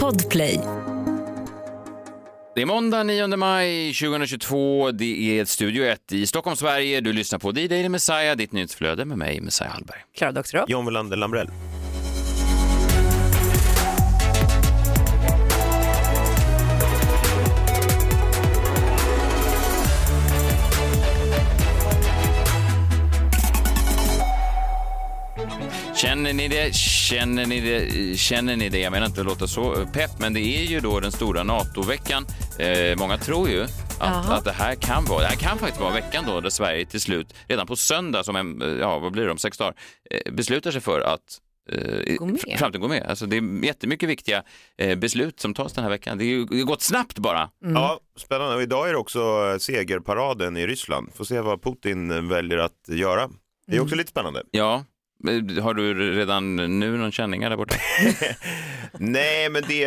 Podplay. Det är måndag 9 maj 2022. Det är Studio 1 i Stockholm, Sverige. Du lyssnar på The Daily Messiah, ditt nyhetsflöde med mig, Messiah Hallberg. Klara Doktorow. John Welander Lambrell. Känner ni det? Känner ni det? Känner ni det? Jag menar inte att låta så pepp, men det är ju då den stora NATO-veckan. Eh, många tror ju att, att det här kan vara, det här kan faktiskt vara veckan då där Sverige till slut, redan på söndag, som en, ja vad blir det om sex dagar, eh, beslutar sig för att eh, Gå med. framtiden går med. Alltså det är jättemycket viktiga eh, beslut som tas den här veckan. Det ju det har gått snabbt bara. Ja, spännande. Och idag är det också segerparaden i Ryssland. Får se vad Putin väljer att göra. Det är också lite spännande. Ja, Eh, har du redan nu någon känningar där borta? Nej, men det,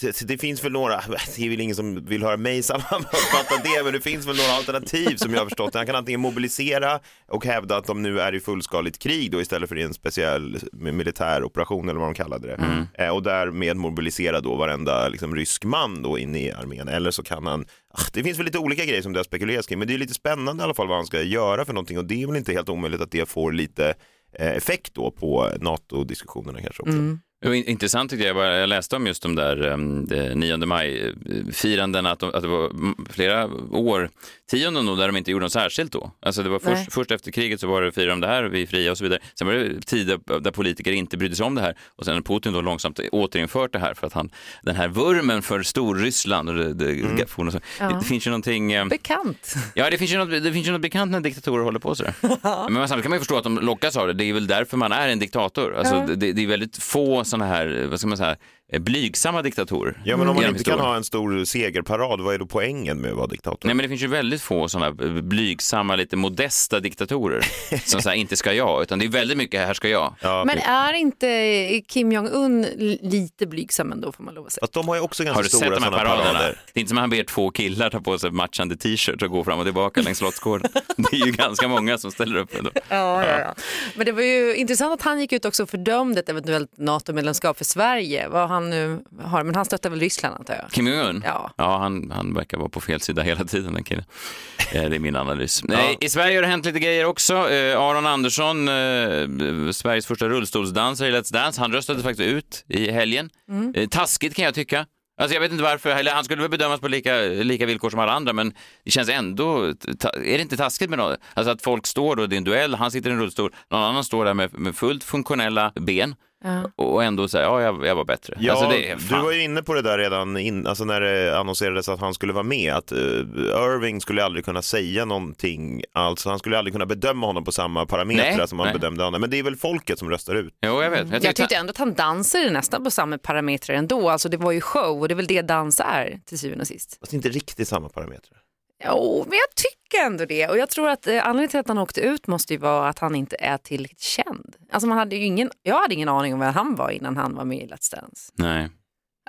det, det finns väl några, det är väl ingen som vill höra mig sammanfatta det, men det finns väl några alternativ som jag har förstått. Han kan antingen mobilisera och hävda att de nu är i fullskaligt krig då istället för i en speciell militär operation eller vad de kallade det. Eh, och därmed mobilisera då varenda liksom, rysk man då inne i armén. Eller så kan han, ah, det finns väl lite olika grejer som det har spekulerats kring, men det är lite spännande i alla fall vad han ska göra för någonting och det är väl inte helt omöjligt att det får lite Eh, effekt då på NATO-diskussionerna kanske också. Mm intressant tyckte jag, jag läste om just de där um, 9 maj-firandena, att, de, att det var flera år, tionden då, där de inte gjorde något särskilt då. Alltså det var först, först efter kriget så var det fira om det här, vi är fria och så vidare. Sen var det tider där politiker inte brydde sig om det här och sen har Putin då långsamt återinfört det här för att han, den här vurmen för Storryssland och det, det, Mm. och så. Ja. Det, det finns ju någonting, eh, Bekant. Ja, det finns ju något, det finns ju något bekant när diktatorer håller på sådär. Men samtidigt kan man ju förstå att de lockas av det. Det är väl därför man är en diktator. Alltså, Ja. det, det är väldigt få sådana här, vad ska man säga, blygsamma diktatorer. Ja, men om man inte kan historien. ha en stor segerparad, vad är då poängen med att vara diktator? Nej men det finns ju väldigt få sådana blygsamma, lite modesta diktatorer som säger inte ska jag, utan det är väldigt mycket här ska jag. Ja, Men är inte Kim Jong-Un li- lite blygsam ändå får man lov att säga? Fast de har ju också Har ganska du sett stora de här sådana paraderna? parader. Det är inte som att han ber två killar ta på sig matchande t-shirts och gå fram och tillbaka längs Slottsgården. Det är ju ganska många som ställer upp ändå. Ja, ja, ja. Men det var ju intressant att han gick ut också och fördömde ett eventuellt NATO-medlemskap för Sverige. Vad han nu har, men han stöttar väl Ryssland antar jag? Kim Jong-Un? Ja. Ja, han, han verkar vara på fel sida hela tiden, den killen. Eh, Det är min analys. Nej, I Sverige har det hänt lite grejer också. Eh, Aron Andersson, eh, Sveriges första rullstolsdansare i Let's Dance, han röstade faktiskt ut i helgen. Eh, taskigt kan jag tycka. Alltså jag vet inte varför, eller han skulle väl bedömas på lika, lika villkor som alla andra, men det känns ändå, är det inte taskigt med något? Alltså att folk står då, det är en duell, han sitter i en rullstol, någon annan står där med, med fullt funktionella ben Ja. och ändå säger ja, jag, jag var bättre. Ja, alltså det du var ju inne på det där redan in, alltså när det annonserades att han skulle vara med, att uh, Irving skulle aldrig kunna säga någonting, alltså han skulle aldrig kunna bedöma honom på samma parametrar Nej, som han nej. bedömde honom. Men det är väl folket som röstar ut. Jo, jag vet. Jag Jag tycker- tyckte ändå att han dansade nästan på samma parametrar ändå. Alltså det var ju show och det är väl det dans är till syvende och sist. Fast inte riktigt samma parametrar. Jo, men jag tycker ändå det. Och jag tror att eh, anledningen till att han åkte ut måste ju vara att han inte är tillräckligt känd. Alltså man hade ju ingen, jag hade ingen aning om vem han var innan han var med i Let's Dance. Nej.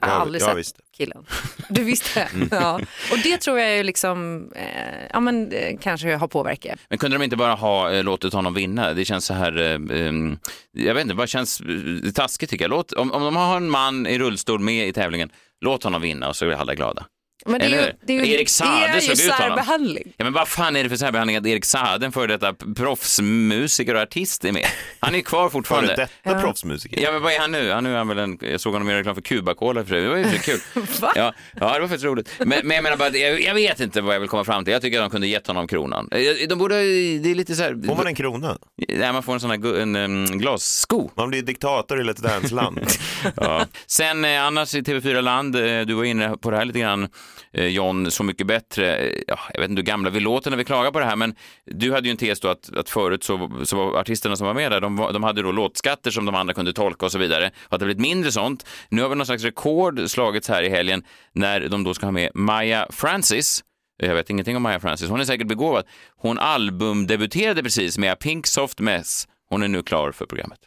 Jag har aldrig ja, sett killen. Du visste? Ja. Och det tror jag ju liksom, eh, ja men eh, kanske har påverkat. Men kunde de inte bara ha eh, låtit honom vinna? Det känns så här, eh, em, jag vet inte, vad känns eh, taskigt tycker jag. Låt, om, om de har en man i rullstol med i tävlingen, låt honom vinna och så är alla glada. Men det är Eller ju, det är ju, Erik Saade det är ju särbehandling. Ja men vad fan är det för särbehandling att Erik Saade, en före detta proffsmusiker och artist är med? Han är ju kvar Före fortfarande. detta proffsmusiker. Ja men vad är han nu? Han nu är han väl en, jag såg honom göra reklam för Cuba-Cola för det, det var ju så kul. Va? Ja, ja, det var faktiskt roligt. Men, men jag menar bara, jag, jag vet inte vad jag vill komma fram till. Jag tycker att de kunde gett honom kronan. Eh, De borde, det är lite så här, Får man en krona? Nej, man får en sån här en, um, glassko. Man blir diktator i Let's Dance-land. Ja. Sen eh, annars i TV4 Land, eh, du var inne på det här lite grann, eh, Eh, John, Så mycket bättre. Eh, ja, jag vet inte hur gamla vi låter när vi klagar på det här, men du hade ju en tes då att, att förut så, så var artisterna som var med där, de, var, de hade då låtskatter som de andra kunde tolka och så vidare. Och att det blivit mindre sånt. Nu har vi någon slags rekord slagits här i helgen när de då ska ha med Maya Francis. Jag vet ingenting om Maya Francis. Hon är säkert begåvad. Hon albumdebuterade precis med A Pink Soft Mess. Hon är nu klar för programmet.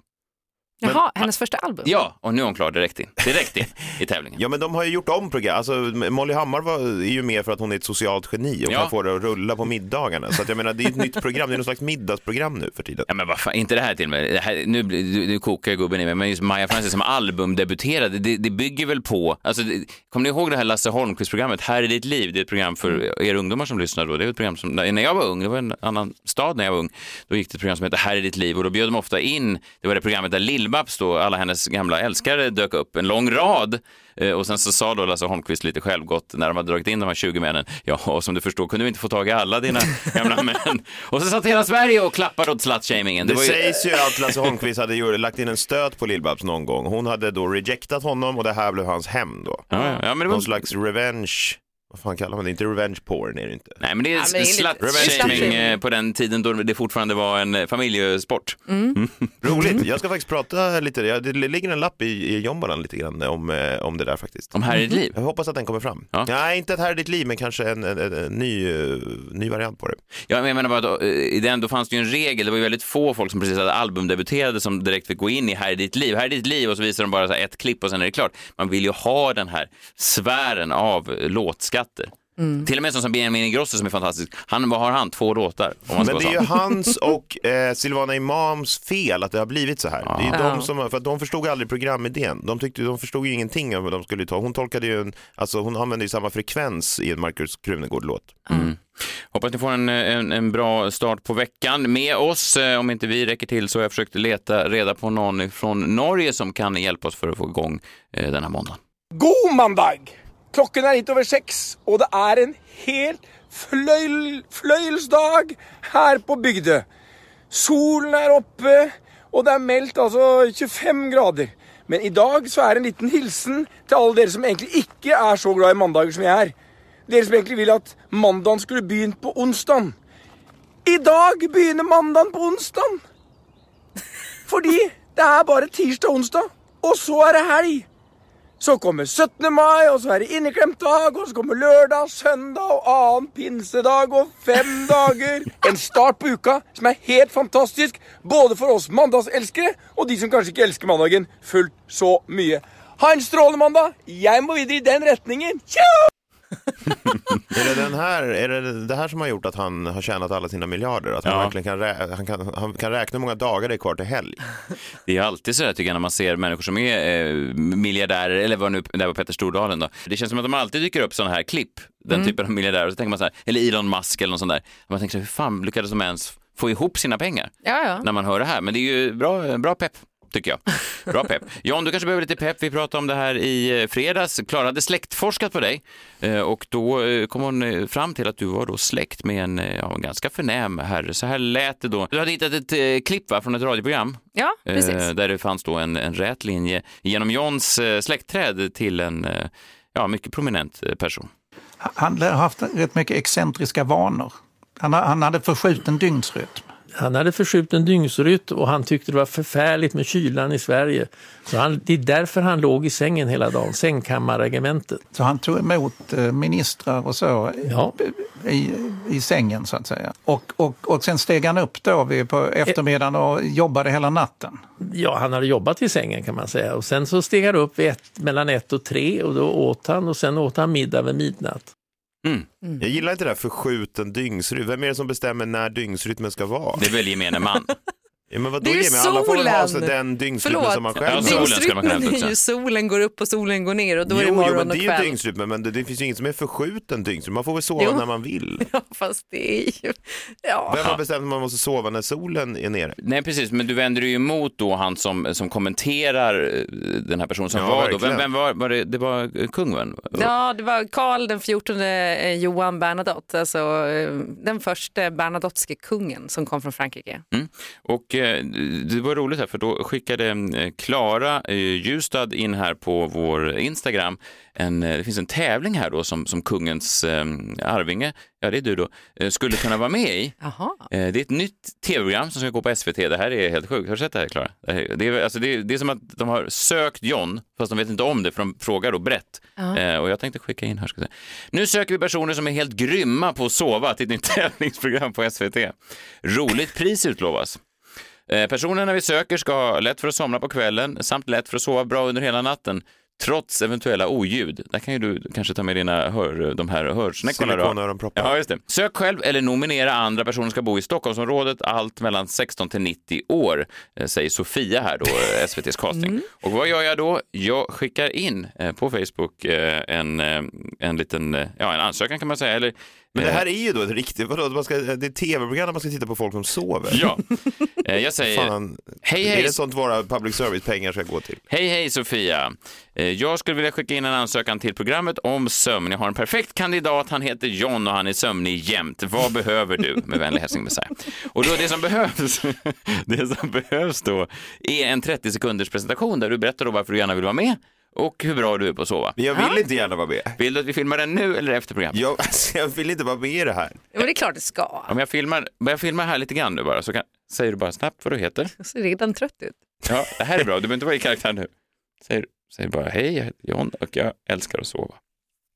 Jaha, hennes första album? Ja, och nu är hon klar direkt in, direkt in i tävlingen. Ja men de har ju gjort om program, alltså Molly Hammar var, är ju med för att hon är ett socialt geni och Ja. kan få det att rulla på middagarna. Så att jag menar det är ett nytt program, det är någon slags middagsprogram nu för tiden. Ja men vad fan, inte det här till. Det här, nu, blir- nu kokar gubben i mig, men just Maja Francis som albumdebuterade, det, det bygger väl på, alltså, det, kommer ni ihåg det här Lasse Holmqvist-programmet, Här är ditt liv, det är ett program för er ungdomar som lyssnar då, det är ett program som, när jag var ung, det var en annan stad när jag var ung, då gick det ett program som hette Här är ditt liv och då bjöd de ofta in, det var det programmet där Lill-Babs då, alla hennes gamla älskare dök upp, en lång rad Eh, Och sen så sa då Lasse Holmqvist lite självgott när de hade dragit in de här 20 männen, ja, och som du förstår kunde vi inte få tag i alla dina gamla män. Och så satt hela Sverige och klappade åt slutshamingen. Det, var ju- sägs ju att Lasse Holmqvist hade gjort, lagt in en stöt på Lill-Babs någon gång. Hon hade då rejectat honom och det här blev hans hem då. Ja, ja, ja, men det var... Någon slags revenge, vad fan kallar man det? Inte revenge porn är det inte. Nej, men det är, Ja, men slutshaming slutshaming. eh, på den tiden då det fortfarande var en eh, familjesport. Roligt, jag ska faktiskt prata lite, det ligger en lapp i, i Jombolan lite grann om, eh, om det där faktiskt. Om här är ditt liv. Jag hoppas att den kommer fram. Ja. Nej, inte ett här är ditt liv, men kanske en, en, en, en ny, ny variant på det. Ja, men jag menar bara att i den, då fanns det ju en regel, det var ju väldigt få folk som precis hade albumdebuterade som direkt fick gå in i Här är ditt liv, här är ditt liv och så visar de bara så här ett klipp och sen är det klart. Man vill ju ha den här sfären av eh, låtskatter. Till och med sån som Benjamin Ingrosso som är fantastisk, han, vad har han? Två låtar? Om man ska Men det är ju hans och eh, Silvana Imams fel att det har blivit så här. Det är de som, för att de förstod aldrig programidén. De, tyckte, de förstod ju ingenting om vad de skulle ta. Hon tolkade ju, en, alltså hon använde ju samma frekvens i en Marcus Krunegård-låt. Hoppas ni får en, en, en bra start på veckan med oss. Eh, Om inte vi räcker till så har jag försökt leta reda på någon från Norge som kan hjälpa oss för att få igång eh, den här måndagen. God mandag! Klokken er litt over seks, og det er en helt fløyl, fløyelsdag her på Bygdø. Solen er oppe, og det er meldt altså 25 grader. Men i dag så er det en liten hilsen til alle dere som egentlig ikke er så glad i mandager som jeg er. Dere som egentlig vil at mandagen skulle begynt på onsdag. I dag begynner mandagen på onsdag. Fordi det er bare tirsdag og onsdag, og så er det helg. Så kommer 17. mai, og så er det inneklemt dag, og så kommer lørdag, søndag og annen pinsedag og fem dager. En start på uka som er helt fantastisk, både for oss mandagselskere og de som kanskje ikke elsker mandagen fullt så mye. Ha en strålende mandag. Jeg må videre i den retningen. Tjo! Är det, den här, är det det här som har gjort att han har tjänat alla sina miljarder? Att han Ja. verkligen kan, rä, han kan, han kan räkna hur många dagar det är kvar till helg? Det är alltid så här tycker jag när man ser människor som är eh, miljardärer, eller vad nu, det var Petter Stordalen då. Det känns som att de alltid dyker upp sådana här klipp, den typen av miljardärer. Och så tänker man så här, eller Elon Musk eller något sånt där. Och man tänker så här, hur fan lyckades de ens få ihop sina pengar? Ja, ja. När man hör det här. Men det är ju bra, bra pepp. Tycker jag. Bra pepp. John, du kanske behöver lite pepp. Vi pratade om det här i eh, fredags. Klara hade släktforskat på dig eh, och då eh, kom hon fram till att du var då släkt med en, ja, en ganska förnäm herre. Så här lät det då. Du hade hittat ett eh, klipp va, från ett radioprogram ja precis. Där det fanns då en, en rät linje genom Johns släktträd till en ja, mycket prominent person. Han har haft rätt mycket excentriska vanor. Han, han hade förskjuten dygnsrytm. Han hade förskjuten dygnsrytm och han tyckte det var förfärligt med kylan i Sverige. Så han, det är därför han låg i sängen hela dagen, sängkammarregementet. Så han tog emot eh, ministrar och så Ja. i, i sängen så att säga. Och, och, och sen steg han upp då på eftermiddagen och jobbade hela natten. Ja, han hade jobbat i sängen kan man säga. Och sen så steg han upp ett, mellan ett och tre och då åt han och sen åt han middag vid midnatt. Jag gillar inte det där förskjuten dygnsrytm. Vem är det som bestämmer när dygnsrytmen ska vara? Det är väl gemene man. Ja, men vadå Det är ju mig? Alla får väl ha solen. den dygnsrytmen som man Ja, själv solen hämta Dygnsrytmen är ju solen går upp och solen går ner och då är det Jo, jo, morgon men och det är ju kväll. dygnsrytmen, men det, det finns ju inget som är förskjuten dygnsrytm. Man får väl sova Jo. när man vill. Ja, fast det är ju... Ja. Vem har bestämt att man måste sova när solen är nere? Nej, precis, men du vänder dig ju emot då han som, som kommenterar eh, den här personen som Ja, var då. Vem, verkligen. vem var, var det? Det var eh, kungen? Ja, det var Karl den 14 eh, Johan Bernadotte, alltså eh, den första bernadotteske kungen som kom från Frankrike. Och eh, det var roligt här för då skickade eh, Klara eh, Ljustad in här på vår Instagram. En, eh, det finns en tävling här då som, som kungens eh, arvinge, ja det är du då, eh, skulle kunna vara med i. Eh, Det är ett nytt tv-program som ska gå på SVT. Det här är helt sjukt. Har du sett det här, Klara? Det, är, alltså det, är, det är som att de har sökt John, fast de vet inte om det, för de frågar då brett. Eh, och jag tänkte skicka in här. Ska säga. Nu söker vi personer som är helt grymma på att sova till ett nytt tävlingsprogram på SVT. Roligt pris utlovas. Eh, personerna vi söker ska ha lätt för att somna på kvällen samt lätt för att sova bra under hela natten. Trots eventuella oljud. Där kan ju du kanske ta med dina hör, de här hörsnäckorna. Silikonöronproppar. Ja, just det. Sök själv eller nominera andra personer som ska bo i Stockholmsområdet, allt mellan 16 till 90 år, eh, säger Sofia här då, eh, SVTs casting. Och vad gör jag då? Jag skickar in på Facebook en, en liten, ja en ansökan kan man säga, eller Men det eh, här är ju då ett riktigt, vadå, man ska, det är tv-program där man ska titta på folk som sover. Ja, Eh, jag säger Fan, hej är hej, det sånt våra public service-pengar ska gå till? hej hej Sofia. Eh, Jag skulle vilja skicka in en ansökan till programmet om sömn. Jag har en perfekt kandidat, han heter John och han är sömnig jämt. Vad behöver du? Med vänlig hälsning Messiah. Och då det som behövs, det som behövs då är en 30 sekunders presentation där du berättar då varför du gärna vill vara med och hur bra du är på att sova. Men jag vill inte gärna vara med. Vill du att vi filmar den nu eller efter programmet? Jag, alltså, jag vill inte vara med i det här. Ja, men det är klart det ska. Om jag filmar, börjar filma här lite grann nu bara så kan, säger du bara snabbt vad du heter. Jag ser redan trött ut. Ja, det här är bra, du behöver inte vara i karaktär nu. Säg, säg bara hej, jag heter John och jag älskar att sova.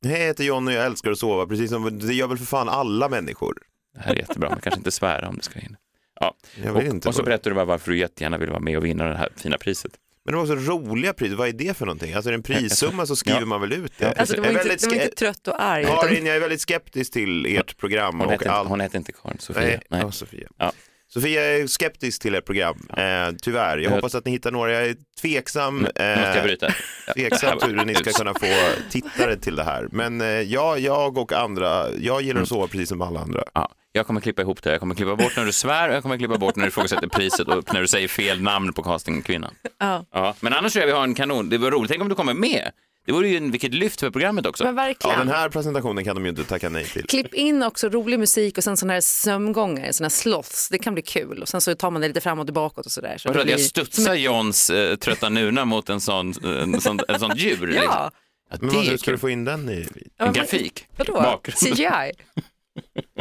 Hej, jag heter John och jag älskar att sova, precis som det gör väl för fan alla människor. Det här är jättebra, men kanske inte svära om det ska in. Ja. Jag Och, och så berättar du bara varför du jättegärna vill vara med och vinna det här fina priset. Men det var så roliga pris, vad är det för någonting? Alltså är det en prissumma så skriver Ja. man väl ut det? Alltså, det, var Jag är inte, väldigt det var inte trött och arg. Karin, jag är väldigt skeptisk till ert program Hon och heter, inte, allt. hon heter inte Karin, Sofia. Nej, Nej. Ja, Sofia. Ja. Sofia är skeptisk till ert program, eh, tyvärr. Jag Jag- hoppas att ni hittar några. Jag är tveksam, jag eh, tveksam hur ni ska kunna få tittare till det här. Men eh, ja, jag och andra, jag gillar att sova precis som alla andra. Ja, jag kommer klippa ihop det. Jag kommer klippa bort när du svär och jag kommer klippa bort när du ifrågasätter priset och när du säger fel namn på castingkvinnan. ja. Ja, men annars tror jag vi har en kanon. Det var roligt. Tänk om du kommer med. Det vore ju en, vilket lyft för programmet också. Men Ja, verkligen. den här presentationen kan de ju inte tacka nej till. Klipp in också rolig musik och sen sådana här sömngångar, sådana här sloths. Det kan bli kul. Och sen så tar man det lite fram och tillbaka och sådär. Så jag studsar Johns eh, trötta nuna mot en sån, en sån, en sån djur? Liksom. Ja, Ja, Men vad, hur ska du få in den i? En Ja, grafik. vadå? Bakgrund. CGI?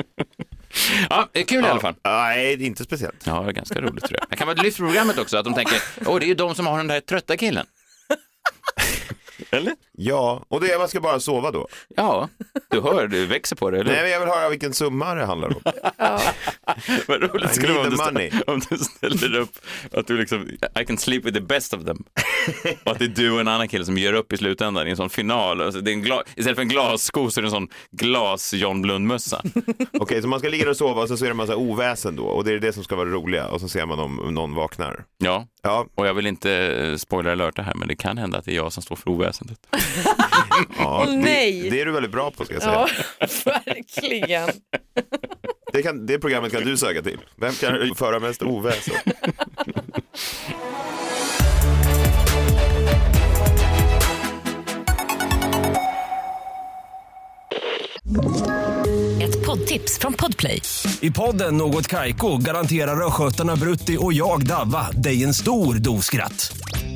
Ja, är kul i alla fall. Nej, det är inte speciellt. Ja, det är ganska roligt tror jag. Det kan vara lyft programmet också, att de tänker, åh, det är ju de som har den där trötta killen. Eller? Ja, och det, man ska bara sova då? Ja, du hör, du växer på det, eller Nej, men jag vill höra vilken summa det handlar om. Vad roligt skulle det vara om om du ställer upp att du liksom, I can sleep with the best of them. Och att det är du och en annan kille som gör upp i slutändan i en sån final. Alltså, det är en gla, istället för en glassko så är det en sån glas John Blund-mössa. Okej, så man ska ligga där och sova och så är det en massa oväsen då och det är det som ska vara det roliga och så ser man om någon vaknar. Ja, Ja, och jag vill inte eh, spoila alerta här, men det kan hända att det är jag som står för oväsendet. ja Åh, nej. Det, det är du väldigt bra på ska jag säga. Ja, verkligen. Det, kan, det programmet kan du söka till. Vem kan föra mest oväsen? Ett poddtips från Podplay. I podden Något Kaiko garanterar östgötarna Brutti och jag, Davva, dig en stor dos skratt.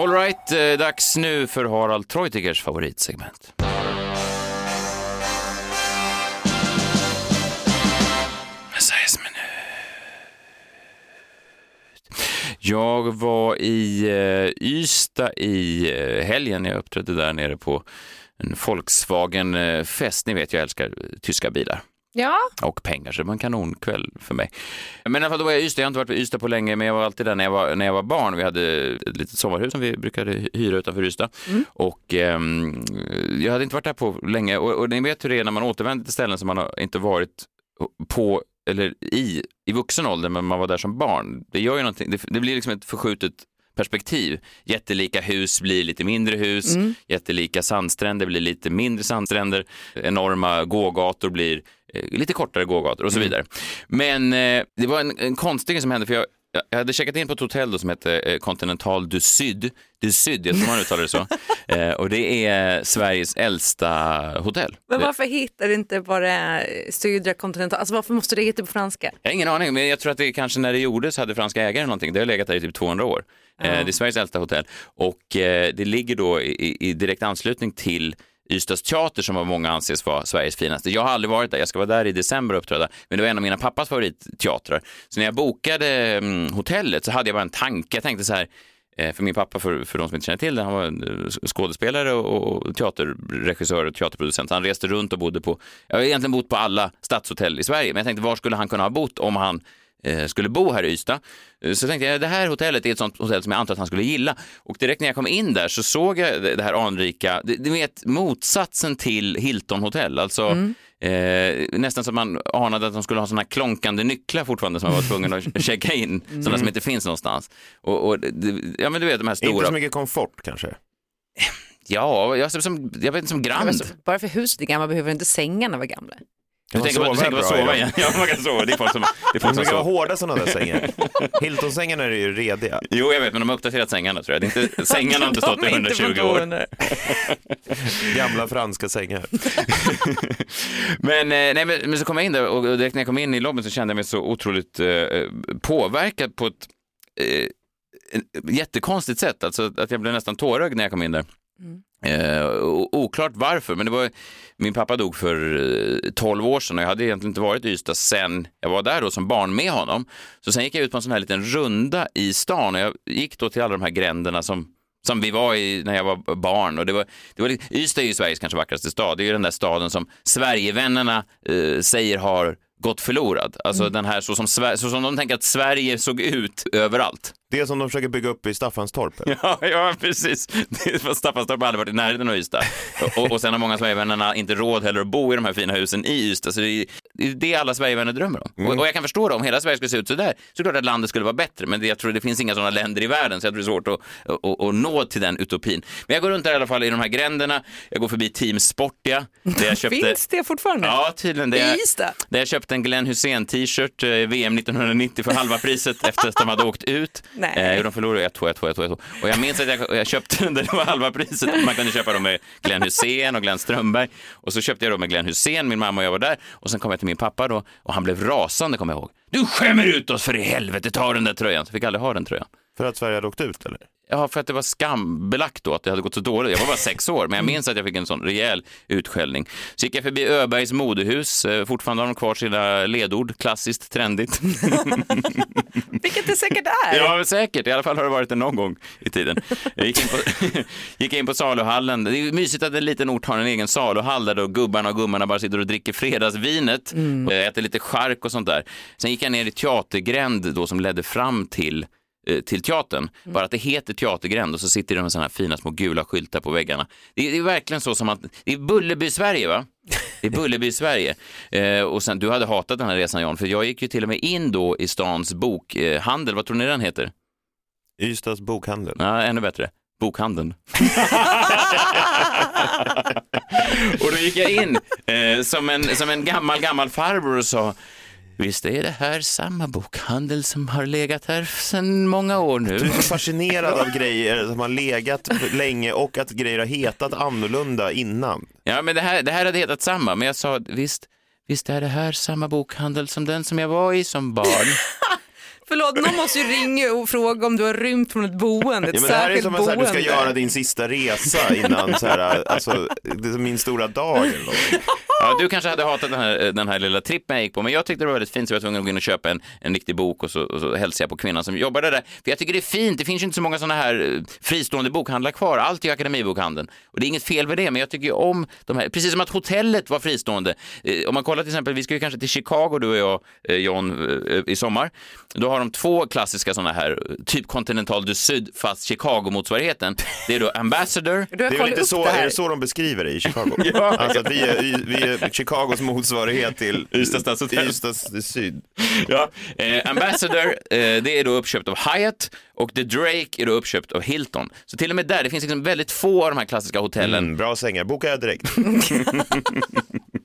Alright, eh, dags nu för Harald Treutigers favoritsegment. Messiahs minut. Jag var i eh, Ystad i eh, helgen. Jag uppträdde där nere på en Volkswagen-fest. Eh, Ni vet, jag älskar tyska bilar Ja, och pengar, så det var en kanonkväll för mig. Men i alla fall, då var jag i Ystad. Jag har inte varit i Ystad på länge, men jag var alltid där när jag var, när jag var barn. Vi hade ett litet sommarhus som vi brukade hyra utanför Ystad. Och ehm, jag hade inte varit där på länge. Och, och ni vet hur det är när man återvänder till ställen som man har inte varit på eller i, i vuxen ålder, men man var där som barn. Det gör ju någonting, det, det blir liksom ett förskjutet perspektiv. Jättelika hus blir lite mindre hus, jättelika sandstränder blir lite mindre sandstränder, enorma gågator blir eh, lite kortare gågator och så vidare. Men eh, det var en, en konstig grej som hände, för jag jag- hade checkat in på ett hotell då som hette eh, Continental du Syd, du Syd, jag tror man uttalar det så. Eh, och det är Sveriges äldsta hotell. Men varför hittar du inte bara Sydra Continental? Alltså varför måste det heta på franska? Jag har ingen aning, men jag tror att det kanske när det gjordes hade franska ägare någonting. Det har legat där i typ 200 år. Eh, det är Sveriges äldsta hotell och eh, det ligger då i, i- direkt anslutning till Ystads teater som av många anses vara Sveriges finaste. Jag har aldrig varit där, jag ska vara där i december och uppträda, men det var en av mina pappas favoritteatrar. Så när jag bokade mm, hotellet så hade jag bara en tanke, jag tänkte så här, eh, för min pappa, för, för de som inte känner till det, han var skådespelare och, och teaterregissör och teaterproducent. Han reste runt och bodde på, jag har egentligen bott på alla stadshotell i Sverige, men jag tänkte var skulle han kunna ha bott om han skulle bo här i Ystad. Eh, Så tänkte jag, det här hotellet är ett sånt hotell som jag antar att han skulle gilla. Och direkt när jag kom in där så såg jag det här anrika, det- du vet motsatsen till Hilton hotell, alltså Eh, nästan så att man anade att de skulle ha sådana klonkande nycklar fortfarande som man var tvungen att checka in, sådana som inte finns någonstans. Och, och det, ja men du vet de här Inte stora, så mycket komfort kanske. ja, jag, som, jag vet inte som Grand. Bara för huset är gammalt behöver inte sängarna vara gamla. Du tänker på, du tänker på i sova igen? Ja, man kan sova. Det är folk som, det är De folk som brukar vara hårda sådana där sängar. Hilton-sängarna är ju rediga. Jo, jag vet, men de har uppdaterat sängarna tror jag. Det är inte, sängarna har inte stått i De är inte 120 på år. Gamla franska sängar. Men, eh, nej, men, men så kom jag in där och direkt när jag kom in i lobbyn så kände jag mig så otroligt eh, påverkad på ett eh, jättekonstigt sätt. Alltså att jag blev nästan tårögd när jag kom in där. Eh, o- oklart varför, men det var, min pappa dog för eh, 12 år sedan och jag hade egentligen inte varit i Ystad sen jag var där då som barn med honom. Så sen gick jag ut på en sån här liten runda i stan och jag gick då till alla de här gränderna som som vi var i när jag var barn. Och det var, det var, Ystad är ju Sveriges kanske vackraste stad. Det är ju den där staden som Sverigevännerna eh, säger har gått förlorad. Alltså den här så som, så som de tänker att Sverige såg ut överallt. Det som de försöker bygga upp i Staffanstorp. Ja, ja precis. Staffanstorp har aldrig varit i närheten av Ystad. Och, och sen har många Sverigevännerna inte råd heller att bo i de här fina husen i Ystad. Så det är det, alla Sverigevänner drömmer om. Och, och jag kan förstå det, om hela Sverige skulle se ut så där så är klart att landet skulle vara bättre. Men det, jag tror det finns inga sådana länder i världen så jag tror det är svårt att, att, att nå till den utopin. Men jag går runt där i alla fall i de här gränderna. Jag går förbi Team Sportia. Där jag köpte... Finns det fortfarande? Ja, tydligen. Det I Ystad? där jag köpte en Glenn Hussein t-shirt, VM 1990 för halva priset efter att de hade åkt ut. Nej. Eh, de förlorade 1-2, 1-2, 1-2, 1-2. Och jag minns att jag, jag köpte den där det var halva priset. Man kunde köpa dem med Glenn Hussein och Glenn Strömberg. Och så köpte jag dem med Glenn Hussein, min mamma och jag var där. Och sen kom jag till min pappa då och han blev rasande kommer jag ihåg. Du skämmer ut oss för i helvete, ta den där tröjan. Så jag fick aldrig ha den tröjan. För att Sverige hade åkt ut eller? Ja, för att det var skambelagt då att det hade gått så dåligt. Jag var bara sex år, men jag minns att jag fick en sån rejäl utskällning. Så gick jag förbi Öbergs modehus, eh, fortfarande har de kvar sina ledord, klassiskt, trendigt. Vilket det säkert är. Ja, säkert. I alla fall har det varit det någon gång i tiden. Jag gick in på, gick in på saluhallen. Det är mysigt att en liten ort har en egen saluhall där då gubbarna och gummarna bara sitter och dricker fredagsvinet och äter lite chark och sånt där. Sen gick jag ner i teatergränd då som ledde fram till till teatern. Bara att det heter teatergränd och så sitter det med sådana här fina små gula skyltar på väggarna. Det är, det är verkligen så som att, det är Bullerby-Sverige va? Det är Bullerby-Sverige. Eh, och sen, du hade hatat den här resan Jan, för jag gick ju till och med in då i stans bokhandel, vad tror ni den heter? Ystads bokhandel. Ja, ännu bättre. Bokhandeln. och då gick jag in eh, som, en, som en gammal, gammal farbror och sa Visst är det här samma bokhandel som har legat här sedan många år nu? Du är fascinerad av grejer som har legat länge och att grejer har hetat annorlunda innan. Ja, men det här, det här hade hetat samma, men jag sa visst, visst är det här samma bokhandel som den som jag var i som barn? Förlåt, någon måste ju ringa och fråga om du har rymt från ett boende, ett Ja, men det här är särskilt som att så här, boende. du ska göra din sista resa innan, så här, alltså, det är min stora dag eller något. Ja, du kanske hade hatat den här, den här lilla trippen jag gick på, men jag tyckte det var väldigt fint så jag var tvungen att gå in och köpa en, en riktig bok och så, och så hälsade jag på kvinnan som jobbade där. För jag tycker det är fint, det finns ju inte så många sådana här eh, fristående bokhandlar kvar, allt är ju Akademibokhandeln. Och det är inget fel med det, men jag tycker ju om de här, precis som att hotellet var fristående. Eh, Om man kollar till exempel, vi ska ju kanske till Chicago du och jag, eh, John, i sommar. Då har de två klassiska sådana här, typ Continental du Syd, fast Chicago-motsvarigheten. Det är då Ambassador, Du har Det är väl upp så, det är det så de beskriver det i Chicago? Ja. Alltså att vi är, vi är Chicagos motsvarighet till Ystads stadshotell. Ystads syd. Ja, eh, Ambassador, eh, det är då uppköpt av Hyatt och The Drake är då uppköpt av Hilton. Så till och med där, det finns liksom väldigt få av de här klassiska hotellen. Mm, bra sängar, bokar jag direkt.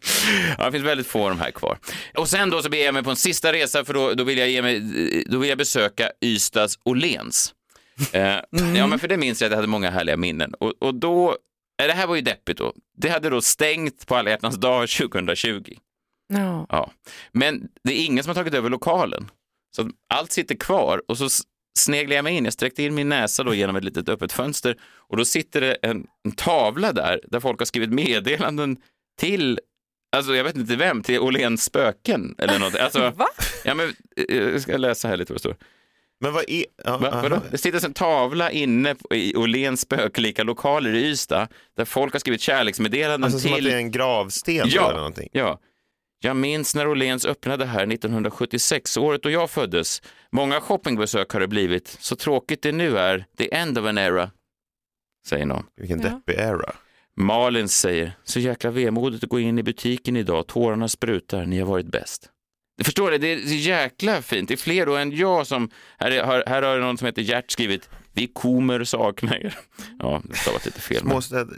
Ja, det finns väldigt få av de här kvar. Och sen då så beger jag mig på en sista resa för då, då, vill, jag ge mig, då vill jag besöka Ystads Åhléns. Eh, Ja, men för det minns jag att jag hade många härliga minnen. Och, och då, eh, det här var ju deppigt då. Det hade då stängt på alla hjärtans dag 2020. Ja. Ja. Men det är ingen som har tagit över lokalen. Så allt sitter kvar och så s- sneglar jag mig in, jag sträckte in min näsa då genom ett litet öppet fönster och då sitter det en, en tavla där, där folk har skrivit meddelanden till, alltså jag vet inte vem, till Åhléns spöken eller något. Alltså, Va? ja, men, eh, jag ska läsa här lite vad det står. Men vad är... Ja, Va, vadå? Det sitter en tavla inne i Åhléns spöklika lokaler i Ystad där folk har skrivit kärleksmeddelanden Alltså som att till det är en gravsten Ja. eller någonting. Ja. Jag minns när Åhléns öppnade här 1976, året då jag föddes. Många shoppingbesök har det blivit. Så tråkigt det nu är, the end of an era, säger någon. Vilken Ja. deppig era. Malin säger, så jäkla vemodigt att gå in i butiken idag, tårarna sprutar, ni har varit bäst. Du förstår det, det är jäkla fint. Det är fler då än jag som, här, är, här, har någon som heter Gert skrivit, vi kommer sakna er. Ja, det stavat lite fel. men- Småstäder.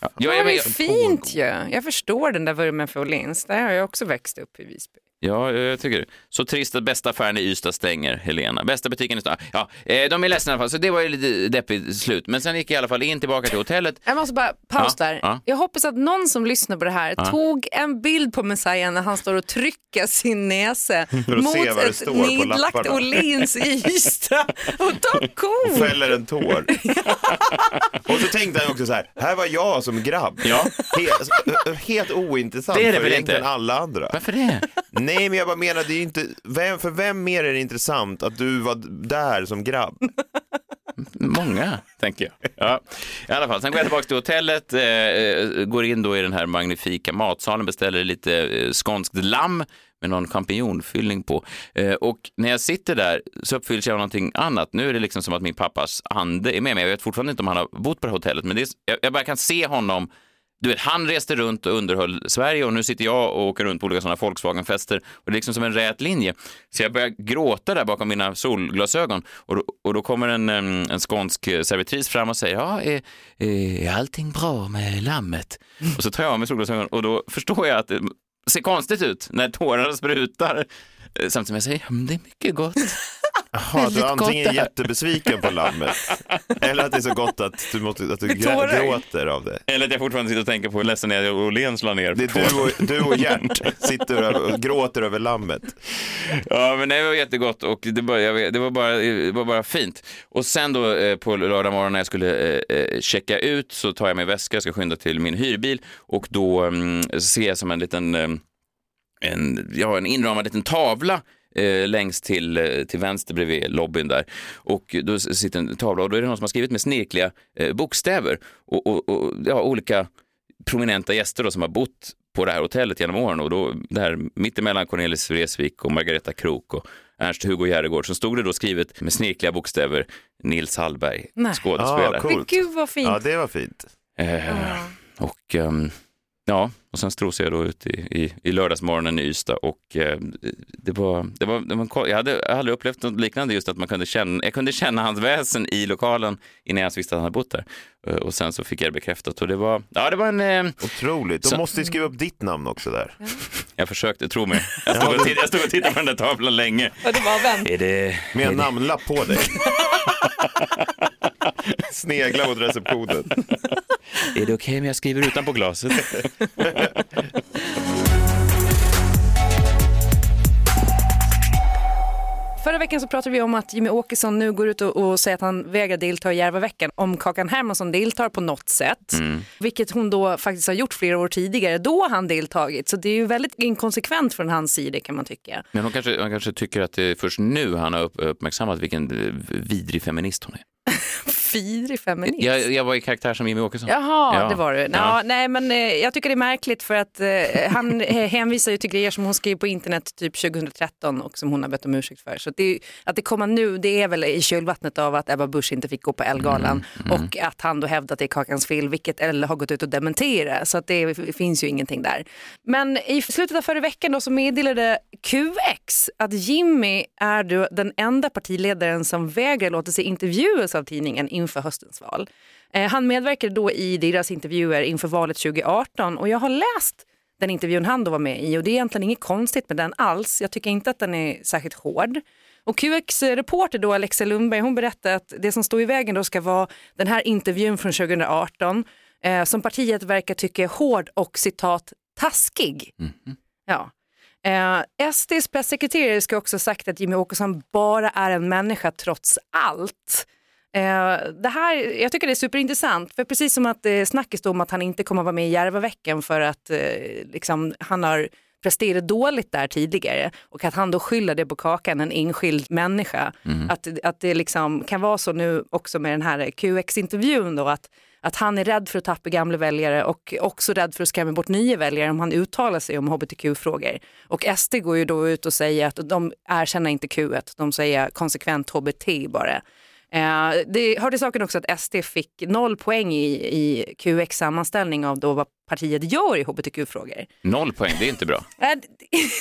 Ja, Ja, jag, det är fint ju. Jag förstår den där vurmen för Åhléns. Där har jag också växt upp i Visby. Ja, jag tycker det. Så trist att bästa affären i Ystad stänger, Helena. Bästa butiken i stan. Ja, eh, de är ledsna i alla fall, så det var ju lite deppigt slut. Men sen gick jag i alla fall in tillbaka till hotellet. Jag måste bara paus Ja, där. ja. Jag hoppas att någon som lyssnar på det här tog en bild på Messiah när han står och trycker sin näse att mot ett nedlagt. Åhléns i Ystad. Och ta kort! Fäller en tår. och så tänkte han också så här, här var jag som grabb. Ja. Helt, helt ointressant Det är det för egentligen inte? alla andra. Varför det? Nej, men jag bara menar, det är inte, vem, för vem mer är det intressant att du var där som grabb? Många, tänker jag. Ja. I alla fall, sen går jag tillbaka till hotellet, eh, eh går in då i den här magnifika matsalen, beställer lite eh, skånskt lamm med någon champinjonfyllning på. Eh, och när jag sitter där så uppfylls jag av någonting annat. Nu är det liksom som att min pappas ande är med mig. Jag vet fortfarande inte om han har bott på det här hotellet, men det är, jag, jag bara kan se honom du vet, han reste runt och underhöll Sverige och nu sitter jag och åker runt på olika sådana Volkswagen-fester och det är liksom som en rät linje. Så jag börjar gråta där bakom mina solglasögon och då, och då kommer en, en skånsk servitris fram och säger, ja, är, är allting bra med lammet? Och så tar jag av mig solglasögonen och då förstår jag att det ser konstigt ut när tårarna sprutar. Samtidigt som jag säger, det är mycket gott. Jaha, du är antingen jättebesviken på lammet eller att det är så gott att du, måste, att du grä, gråter av det. Eller att jag fortfarande sitter och tänker på hur ledsen jag är att Åhléns la ner. Det är du och, du och Gert sitter och gråter över lammet. Ja, men det var jättegott och det, bara, vet, det, var, bara, det var bara fint. Och sen då eh, på lördag morgon när jag skulle eh, eh, checka ut så tar jag min väska, jag ska skynda till min hyrbil och då mm, ser jag som en liten, eh, en, ja, en inramad liten tavla eh, längst till, eh, till vänster bredvid lobbyn där. Och då sitter en tavla och då är det någon som har skrivit med snirkliga eh, bokstäver och, och, och ja, olika prominenta gäster då som har bott på det här hotellet genom åren och då där mittemellan Cornelis Vreeswijk och Margareta Krook och Ernst-Hugo Järegård så stod det då skrivet med snirkliga bokstäver Nils Hallberg, Nej. skådespelare. Ah. Men gud vad fint. Ja, det var fint. Eh, och ehm, ja, och sen strosade jag då ut i, i, i lördagsmorgonen i Ystad och eh, det var, det var, det var en ko- jag hade aldrig upplevt något liknande just att man kunde känna, jag kunde känna hans väsen i lokalen innan jag ens visste att han hade bott där. Eh, och sen så fick jag det bekräftat och det var, ja det var en, eh, Otroligt. De Så- måste ju skriva upp ditt namn också där. jag försökte, tro mig. Jag stod, och tittade, jag stod och tittade på den där tavlan länge. Ja, det var vänt. Är det, Med är en namnlapp på dig. Snegla mot receptionen. är det okej om jag skriver utanpå glaset? Förra veckan så pratade vi om att Jimmy Åkesson nu går ut och, och säger att han vägrar delta i Järvaveckan om Kakan Hermansson deltar på något sätt. Vilket hon då faktiskt har gjort flera år tidigare. Då har han deltagit. Så det är ju väldigt inkonsekvent från hans sida kan man tycka. Men hon kanske, hon kanske tycker att det är först nu han har upp, uppmärksammat vilken eh, vidrig feminist hon är. Fidrig feminist. Jag, jag var i karaktär som Jimmy Åkesson. Jaha, Ja. det var du. Nå, Ja. Nej, men eh, jag tycker det är märkligt för att eh, han hänvisar ju till grejer som hon skrev på internet typ 2013 och som hon har bett om ursäkt för. Så att det, att det kommer nu, det är väl i kölvattnet av att Ebba Busch inte fick gå på Ellegalan och att han då hävdat att det är Kakans fel, vilket Elle har gått ut och dementerat. Så att det finns ju ingenting där. Men i slutet av förra veckan då så meddelade QX att Jimmy är då den enda partiledaren som vägrar låta sig intervjuas av tidningen inför höstens val. Eh, Han medverkade då i deras intervjuer inför valet 2018 och jag har läst den intervjun han då var med i och det är egentligen inget konstigt med den alls. Jag tycker inte att den är särskilt hård. Och QX-reporter då, Alexa Lundberg, hon berättar att det som står i vägen då ska vara den här intervjun från 2018 eh, som partiet verkar tycka är hård och citat taskig. Ja. Eh, SDs pressekreterare ska också ha sagt att Jimmy Åkesson bara är en människa trots allt. Eh, det här, jag tycker det är superintressant, för precis som att det är snackis om att han inte kommer att vara med i Järvaveckan för att eh, liksom, han har presterat dåligt där tidigare och att han då skyller det på kakan, en enskild människa. Att, att det liksom kan vara så nu också med den här QX-intervjun då att, att han är rädd för att tappa gamla väljare och också rädd för att skrämma bort nya väljare om han uttalar sig om hbtq-frågor. Och SD går ju då ut och säger att de erkänner inte Q1, de säger konsekvent HBT bara. Eh, det hör till saken också att SD fick noll poäng i, i QX sammanställning av då vad partiet gör i hbtq-frågor. Noll poäng, det är inte bra. Eh,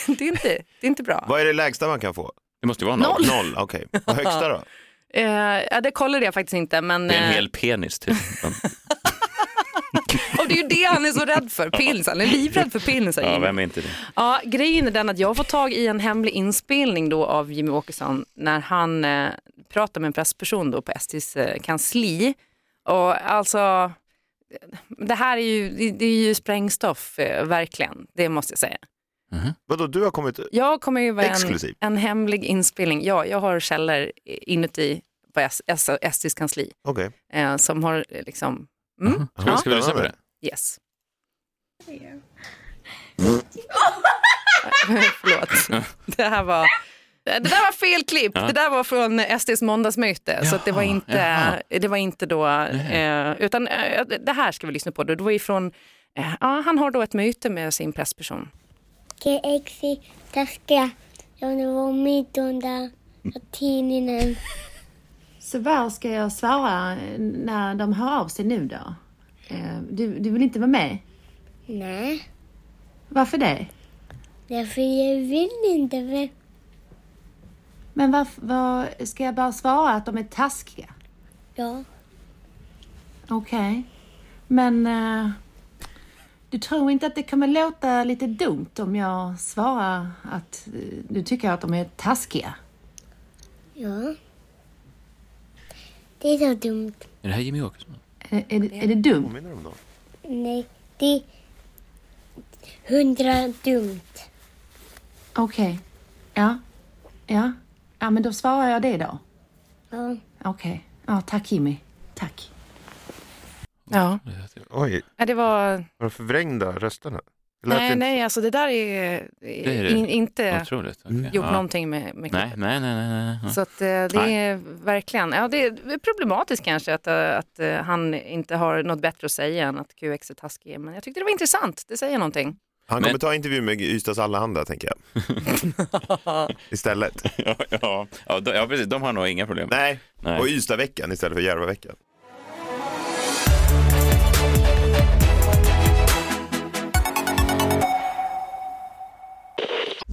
det, är inte, det är inte bra. Vad är det lägsta man kan få? Det måste ju vara noll. Noll, okej. Vad högsta då? Eh, ja, det kollade jag faktiskt inte. Men, Det är en hel penis typ. och det är ju det han är så rädd för, pils. Han är livrädd för pilsar. Ja, vem är inte det? Ja, grejen är den att jag fått tag i en hemlig inspelning då av Jimmy Åkesson när han eh, pratar med en pressperson då på SDs eh, kansli. Och alltså, det här är ju, det, det är ju sprängstoff, eh, verkligen. Det måste jag säga. Vadå, du har kommit... Jag kommer ju vara en, Exklusiv. en hemlig inspelning. Ja, jag har källor inuti på S- S- SDs kansli Okej. eh, som har eh, liksom... Mm, Ska vi lyssna på det? Yes. Förlåt. Det här var... Det där var fel klipp. Det där var från SDs måndagsmöte. så att det, var inte, det var inte då... Eh, utan eh, det här ska vi lyssna på. Det var ifrån... Eh, ja, han har då ett möte med sin pressperson. KXI taskiga. Jag var mitt under tidningen. Så vad ska jag svara när de hör av sig nu då? Eh, Du, du vill inte vara med? Nej, Varför det? därför jag vill inte. För Men vad, vad ska jag bara svara att de är taskiga? ja, Okej. Men eh, du tror inte att det kommer låta lite dumt om jag svarar att eh, du tycker att de är taskiga? ja. Det är så dumt. Är det här Jimmy Åkesson? Är, är, det- är det dumt? Påminner de då? Nej, det är hundra dumt. Okej. Ja. Ja. Ja, men då svarar jag det då. Ja. Okej. Ja, tack Jimmy. Tack. Ja, Oj, Ja, det var... var de förvrängda rösterna? Nej, inte- nej, alltså det där är, Det är det. In, inte Otroligt. okej. gjort ja. någonting med, med Nej, nej, nej. nej, nej. Så att, eh, det Nej. är verkligen, ja, det är problematiskt kanske att, eh, att eh, han inte har något bättre att säga än att QX är taskig. Men jag tyckte det var intressant, det säger någonting. Han Men- kommer ta intervju med Ystads Allehanda tänker jag. Istället. Ja, ja, ja, de, ja, precis. De har nog inga problem. Nej, Nej. och Ystadveckan istället för Järvaveckan.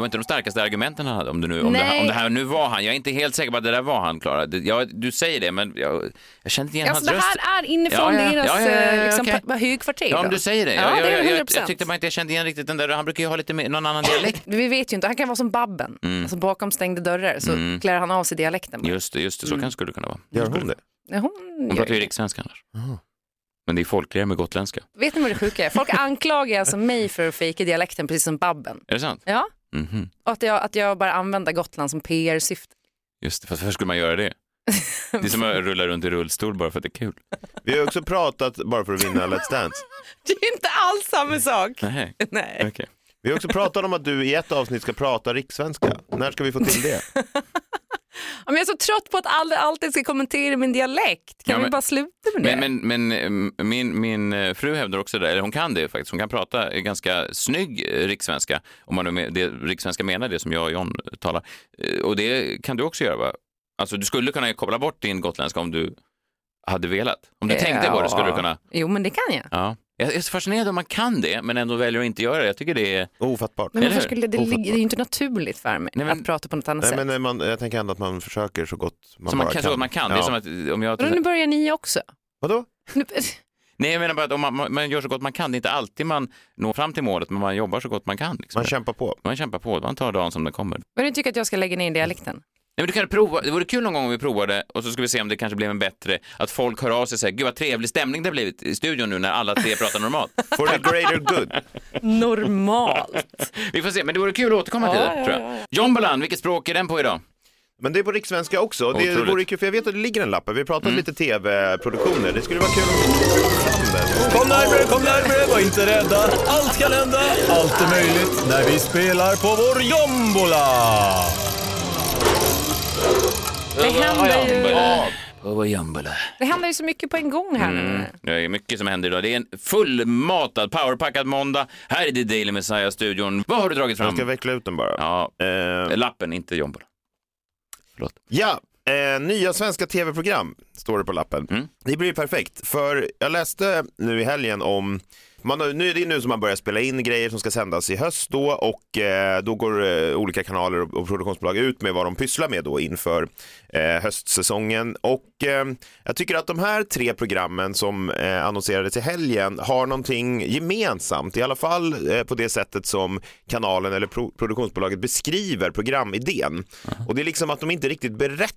Det var inte de starkaste argumenten han hade om det, nu, om det, om det här nu var han. Jag är inte helt säker på att det där var han, Klara. Det- Ja, du säger det, men jag, jag kände inte igen Alltså, hans det röst. här är inifrån Ja, ja, deras ja, ja, ja, eh, liksom, pa- högkvarter. Ja, om du säger det. Ja, jag, det jag, är jag, 100%. jag tyckte bara inte jag kände igen riktigt den där. Han brukar ju ha lite mer, någon annan dialekt. Vi vet ju inte, han kan vara som Babben. Alltså bakom stängda dörrar så Mm. klär han av sig dialekten. bara. Just det, just det. Så kan skulle det kunna vara. Gör hon det? Ja, hon Hon pratar ju det. rikssvenska annars. Men det är folkligare med gotländska. Vet ni vad det sjuka är? Folk anklagar alltså mig för att fejka dialekten precis som Babben. Är det sant? Ja, Mhm. och att jag, att jag bara använder Gotland som PR-syfte. Just det, fast varför skulle man göra det? Det är som att rulla runt i rullstol bara för att det är kul. Vi har också pratat, bara för att vinna Let's Dance, Det är inte alls samma sak. Nej, Nej. okej. vi har också pratat om att du i ett avsnitt ska prata rikssvenska. När ska vi få till det? Ja, jag är så trött på att alla alltid ska kommentera min dialekt. Kan Ja, vi men- bara sluta med det? Men, men, men eh, min, min eh, fru hävdar också det, eller hon kan det faktiskt, hon kan prata ganska snygg eh, rikssvenska, om man nu med, det, rikssvenska menar det som jag och John talar. Och det kan du också göra va? Alltså du skulle kunna koppla bort din gotländska om du hade velat. Om du tänkte på det skulle du kunna. Jo, men det kan jag. Ja. Jag är så fascinerad om man kan det, men ändå väljer att inte göra det. Jag tycker det är... Ofattbart. Men varför skulle det, det, är ju inte naturligt för mig Nej, men- att prata på något annat Nej, sätt. men man, jag tänker ändå att man försöker så gott man Så man bara kan, kan. så man kan. Det är Ja. som att om jag... Men nu börjar ni också. Vadå? Nej, jag menar bara att om man, man, man gör så gott man kan. Det är inte alltid man når fram till målet, men man jobbar så gott man kan. Liksom. Man kämpar på. Man kämpar på, man tar dagen som den kommer. men du tycker att jag ska lägga ner dialekten? Nej, men du kan prova. Det vore kul någon gång om vi provade och så ska vi se om det kanske blev en bättre, att folk hör av sig och säger, gud vad trevlig stämning det har blivit i studion nu när alla tre pratar normalt. For the greater good. Normalt. Vi får se, men det vore kul att återkomma till det, ja, tror jag. ja, ja. John Balan, vilket språk är den på idag? Men det är på rikssvenska också. Det Otroligt. vore kul, för jag vet att det ligger en lapp här. Vi har pratat Mm. lite tv-produktioner. Det skulle vara kul om vi. Kom närmare, kom närmare, var inte rädda. Allt kan hända, allt är möjligt när vi spelar på vår jombola. Det händer ju, det händer ju så mycket på en gång här Mm. nu. Det är mycket som händer idag. Det är en fullmatad, powerpackad måndag. Här är det Daily Messiah-studion. Vad har du dragit Jag fram? ska veckla ut den bara. Ja, Eh, lappen, inte jombola. Förlåt. Ja, eh, nya svenska tv-program står det på lappen. Mm. Det blir perfekt, för jag läste nu i helgen om man, har- nu är det nu som man börjar spela in grejer som ska sändas i höst då och eh, då går eh, olika kanaler och, och produktionsbolag ut med vad de pysslar med då inför eh, höstsäsongen och eh, jag tycker att de här tre programmen som eh, annonserades i helgen har någonting gemensamt, i alla fall eh, på det sättet som kanalen eller pro- produktionsbolaget beskriver programidén. Och det är liksom att de inte riktigt berättar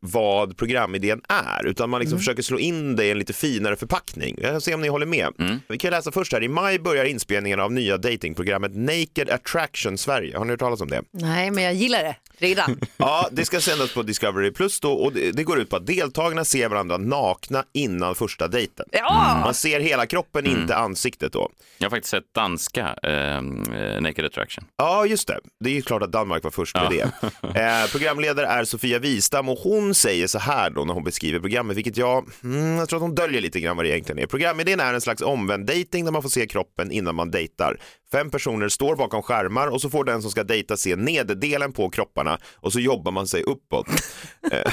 vad programidén är, utan man liksom försöker slå in det i en lite finare förpackning. Jag ska se om ni håller med. Vi kan läsa först här, i maj börjar inspelningen av nya datingprogrammet Naked Attraction Sverige. Har ni hört talas om det? Nej, men jag gillar det redan. Ja, det ska sändas på Discovery Plus då och det, det går ut på att deltagarna ser varandra nakna innan första dejten. Ja! Man ser hela kroppen, inte ansiktet då. Jag har faktiskt sett danska eh, eh, Naked Attraction. Ja, just det. Det är ju klart att Danmark var först med det. Eh, programledare är Sofia Wistam och hon säger så här då när hon beskriver programmet, vilket jag, mm, jag tror att hon döljer lite grann vad det egentligen är. Programidén är en slags omvänd dating där man får se kroppen innan man dejtar. Fem personer står bakom skärmar och så får den som ska dejta se nederdelen på kropparna och så jobbar man sig uppåt. Eh,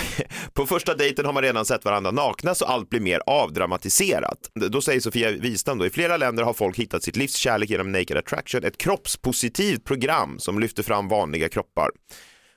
på första dejten har man redan sett varandra nakna så allt blir mer avdramatiserat. Då säger Sofia Wistam då, i flera länder har folk hittat sitt livs kärlek genom Naked Attraction, ett kroppspositivt program som lyfter fram vanliga kroppar.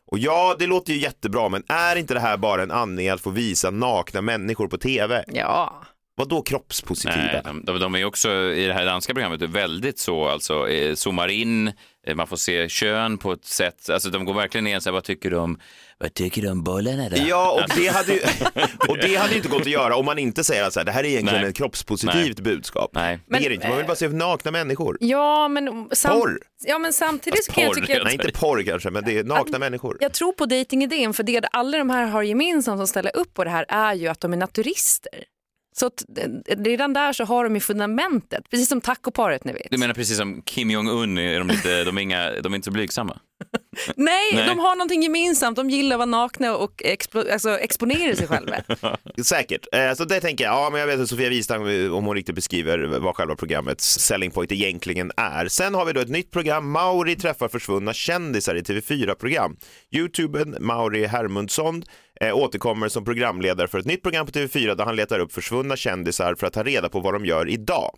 Och ja, det låter ju jättebra, men är inte det här bara en anledning att få visa nakna människor på tv? Ja. Vad då kroppspositiva? Nej, de, de, de är också i det här danska programmet väldigt så, alltså eh, zoomar in, eh, man får se kön på ett sätt, alltså de går verkligen ner så här, vad tycker du om, vad tycker du om bollarna då? Ja, och det, hade ju, och det hade inte gått att göra om man inte säger att så här, det här är egentligen Nej. ett kroppspositivt budskap. Nej. Det är det inte, man vill bara se nakna människor. Ja, men, sam- Porr. ja, men samtidigt så kan jag porr, tycka att Nej, inte porr kanske, men det är nakna människor. jag tror på dejtingidén för det alla de här har gemensamt som ställer upp på det här är ju att de är naturister. Så att, eh, redan där så har de ju fundamentet, precis som tacoparet ni vet. Du menar precis som Kim Jong-Un, är de, lite, de, är inga, de är inte så blygsamma? Nej, Nej. de har någonting gemensamt, de gillar att vara nakna och explo- alltså, exponera sig själva. Säkert. Eh, Så det tänker jag, ja men jag vet att Sofia Wistam, eh, om hon riktigt beskriver vad själva programmets selling point egentligen är. Sen har vi då ett nytt program, Mauri träffar försvunna kändisar i TV4-program. Youtubern Mauri Hermundsson eh, återkommer som programledare för ett nytt program på TV4 där han letar upp försvunna kändisar för att ta reda på vad de gör idag.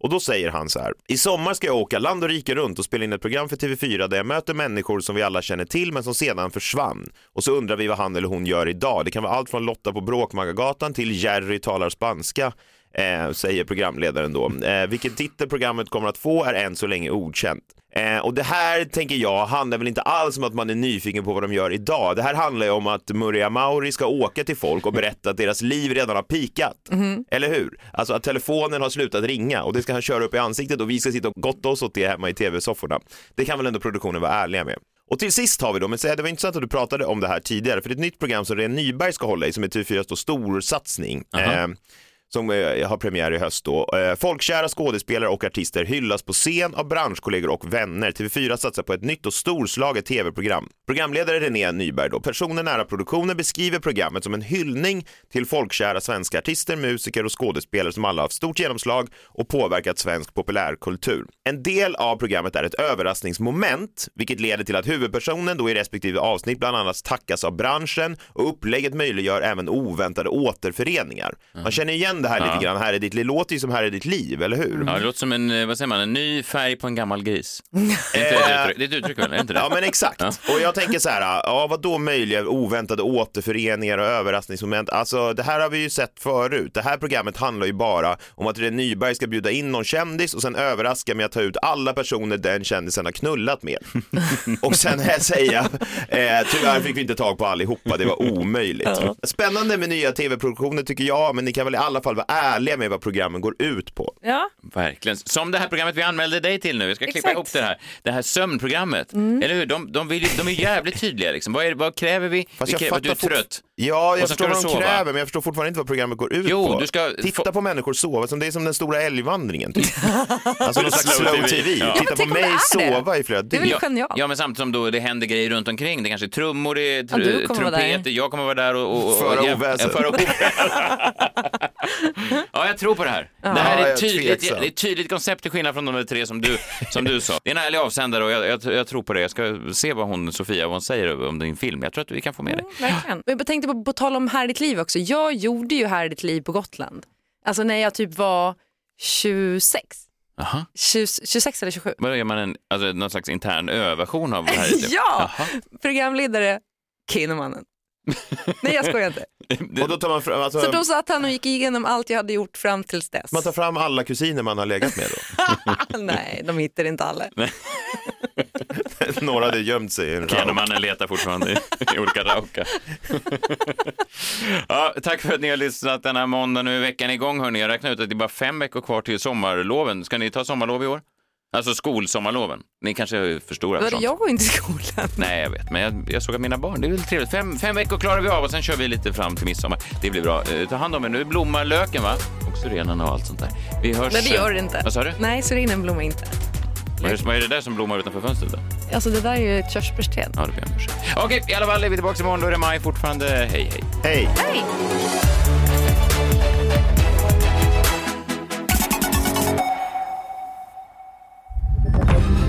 Och då säger han så här, i sommar ska jag åka land och rike runt och spela in ett program för TV4 där jag möter människor som vi alla känner till men som sedan försvann. Och så undrar vi vad han eller hon gör idag. Det kan vara allt från Lotta på Bråkmakargatan till Jerry talar spanska. Eh, säger programledaren då. Eh, vilken titel programmet kommer att få är än så länge okänt. Eh, och det här tänker jag handlar väl inte alls om att man är nyfiken på vad de gör idag. Det här handlar ju om att Muria Mauri ska åka till folk och berätta att deras liv redan har pikat. Eller hur? Alltså att telefonen har slutat ringa och det ska han köra upp i ansiktet och vi ska sitta och gotta oss åt det hemma i tv-sofforna. Det kan väl ändå produktionen vara ärliga med. Och till sist har vi då, men det var intressant att du pratade om det här tidigare, för det är ett nytt program som Ren Nyberg ska hålla i som är TV4s då storsatsning. Aha. Eh, som eh, har premiär i höst då. Eh, folkkära skådespelare och artister hyllas på scen av branschkollegor och vänner. TV4 satsar på ett nytt och storslaget tv-program. Programledare René Nyberg då, personer nära produktionen beskriver programmet som en hyllning till folkkära svenska artister, musiker och skådespelare som alla har haft stort genomslag och påverkat svensk populärkultur. En del av programmet är ett överraskningsmoment, vilket leder till att huvudpersonen då i respektive avsnitt bland annat tackas av branschen och upplägget möjliggör även oväntade återföreningar. Man känner igen det här lite grann, här är ditt liv, låter ju som här är ditt liv, eller hur? Ja, det låter som en, eh, vad säger man, en ny färg på en gammal gris. Är inte det, ett uttryck? det är ett uttryck väl? Är inte det? Ja men exakt. Och jag tänker så här, ja vad då möjliga oväntade återföreningar och överraskningsmoment. Alltså det här har vi ju sett förut. Det här programmet handlar ju bara om att René Nyberg ska bjuda in någon kändis och sen överraska med att ta ut alla personer den kändisen har knullat med. och sen här säga, eh, tyvärr fick vi inte tag på allihopa, det var omöjligt. Spännande med nya tv-produktioner tycker jag, men ni kan väl i alla fall vara ärliga med vad programmen går ut på. Ja. Verkligen. Som det här programmet vi anmälde dig till nu. Jag ska klippa Exakt. ihop det här. Det här sömnprogrammet. Mm. Eller hur? De, de, vill, ju- de är jävligt tydliga. Liksom. Vad, är, vad kräver vi? Fast vi jag kräver att du är fattar fort- trött. Ja, Och jag sen förstår ska vad du de sova. kräver, men jag förstår fortfarande inte vad programmet går ut Jo, på. du ska Titta på människor sova, som det är som den stora älgvandringen. Typ. alltså någon slags Slow slow TV. TV. Ja. Ja, men Titta på tänk om det mig är det. sova i flera dygn. ja, ja, men samtidigt som då det händer grejer runt omkring. Det kanske är trummor, det är Ja, du tr- kommer vara trumpeter, där. jag kommer vara där och... och, och Föra ja, oväsen. föra oväsen. ja, jag tror på det här. Ja. Det här är ett tydligt, det är ett tydligt koncept till skillnad från de tre som du, som du sa. Det är en ärlig avsändare och jag, jag, jag tror på det. Jag ska se vad hon, Sofia, vad hon säger om din film. Jag tror att vi kan få med det. Verkligen. Men Jag tänkte på, på tal om Här är ditt liv också. Jag gjorde ju Här är ditt liv på Gotland. Alltså när jag typ var 26. Aha. 20, 26 eller 27. Vad gör man en, alltså, någon slags intern ö-version av det här? ja! Jaha. Programledare Kinnamannen. Nej jag skojar inte. Och då tar man fram, alltså, Så då satt han och gick igenom allt jag hade gjort fram tills dess. man tar fram alla kusiner man har legat med då. Nej, de hittar inte alla. Några hade gömt sig i en rauk. Kinemannen letar fortfarande i, i olika raukar. ja, tack för att ni har lyssnat den här måndagen. Nu är veckan igång. Hörni. Jag räknar ut att det är bara fem veckor kvar till sommarloven. Ska ni ta sommarlov i år? Alltså skolsommarloven. Ni kanske är för stora för Vadå, sånt. jag går inte i skolan. Nej, jag vet, men jag, jag såg att mina barn, det är väl trevligt. Fem, fem veckor klarar vi av och sen kör vi lite fram till midsommar. Det blir bra. Eh, ta hand om er. Nu blommar löken, va? Och syrenerna och allt sånt där. Vi hörs. Nej det gör det eh, inte. Vad sa du? Nej, syrenen blommar inte. Vad är, vad är det där som blommar utanför fönstret då? Alltså det där är ju ett körsbärsträd. Ja, det ber jag om ursäkt. Okej, i alla fall är vi tillbaka imorgon. Då är det maj fortfarande. Hej, hej. Hej! Hej!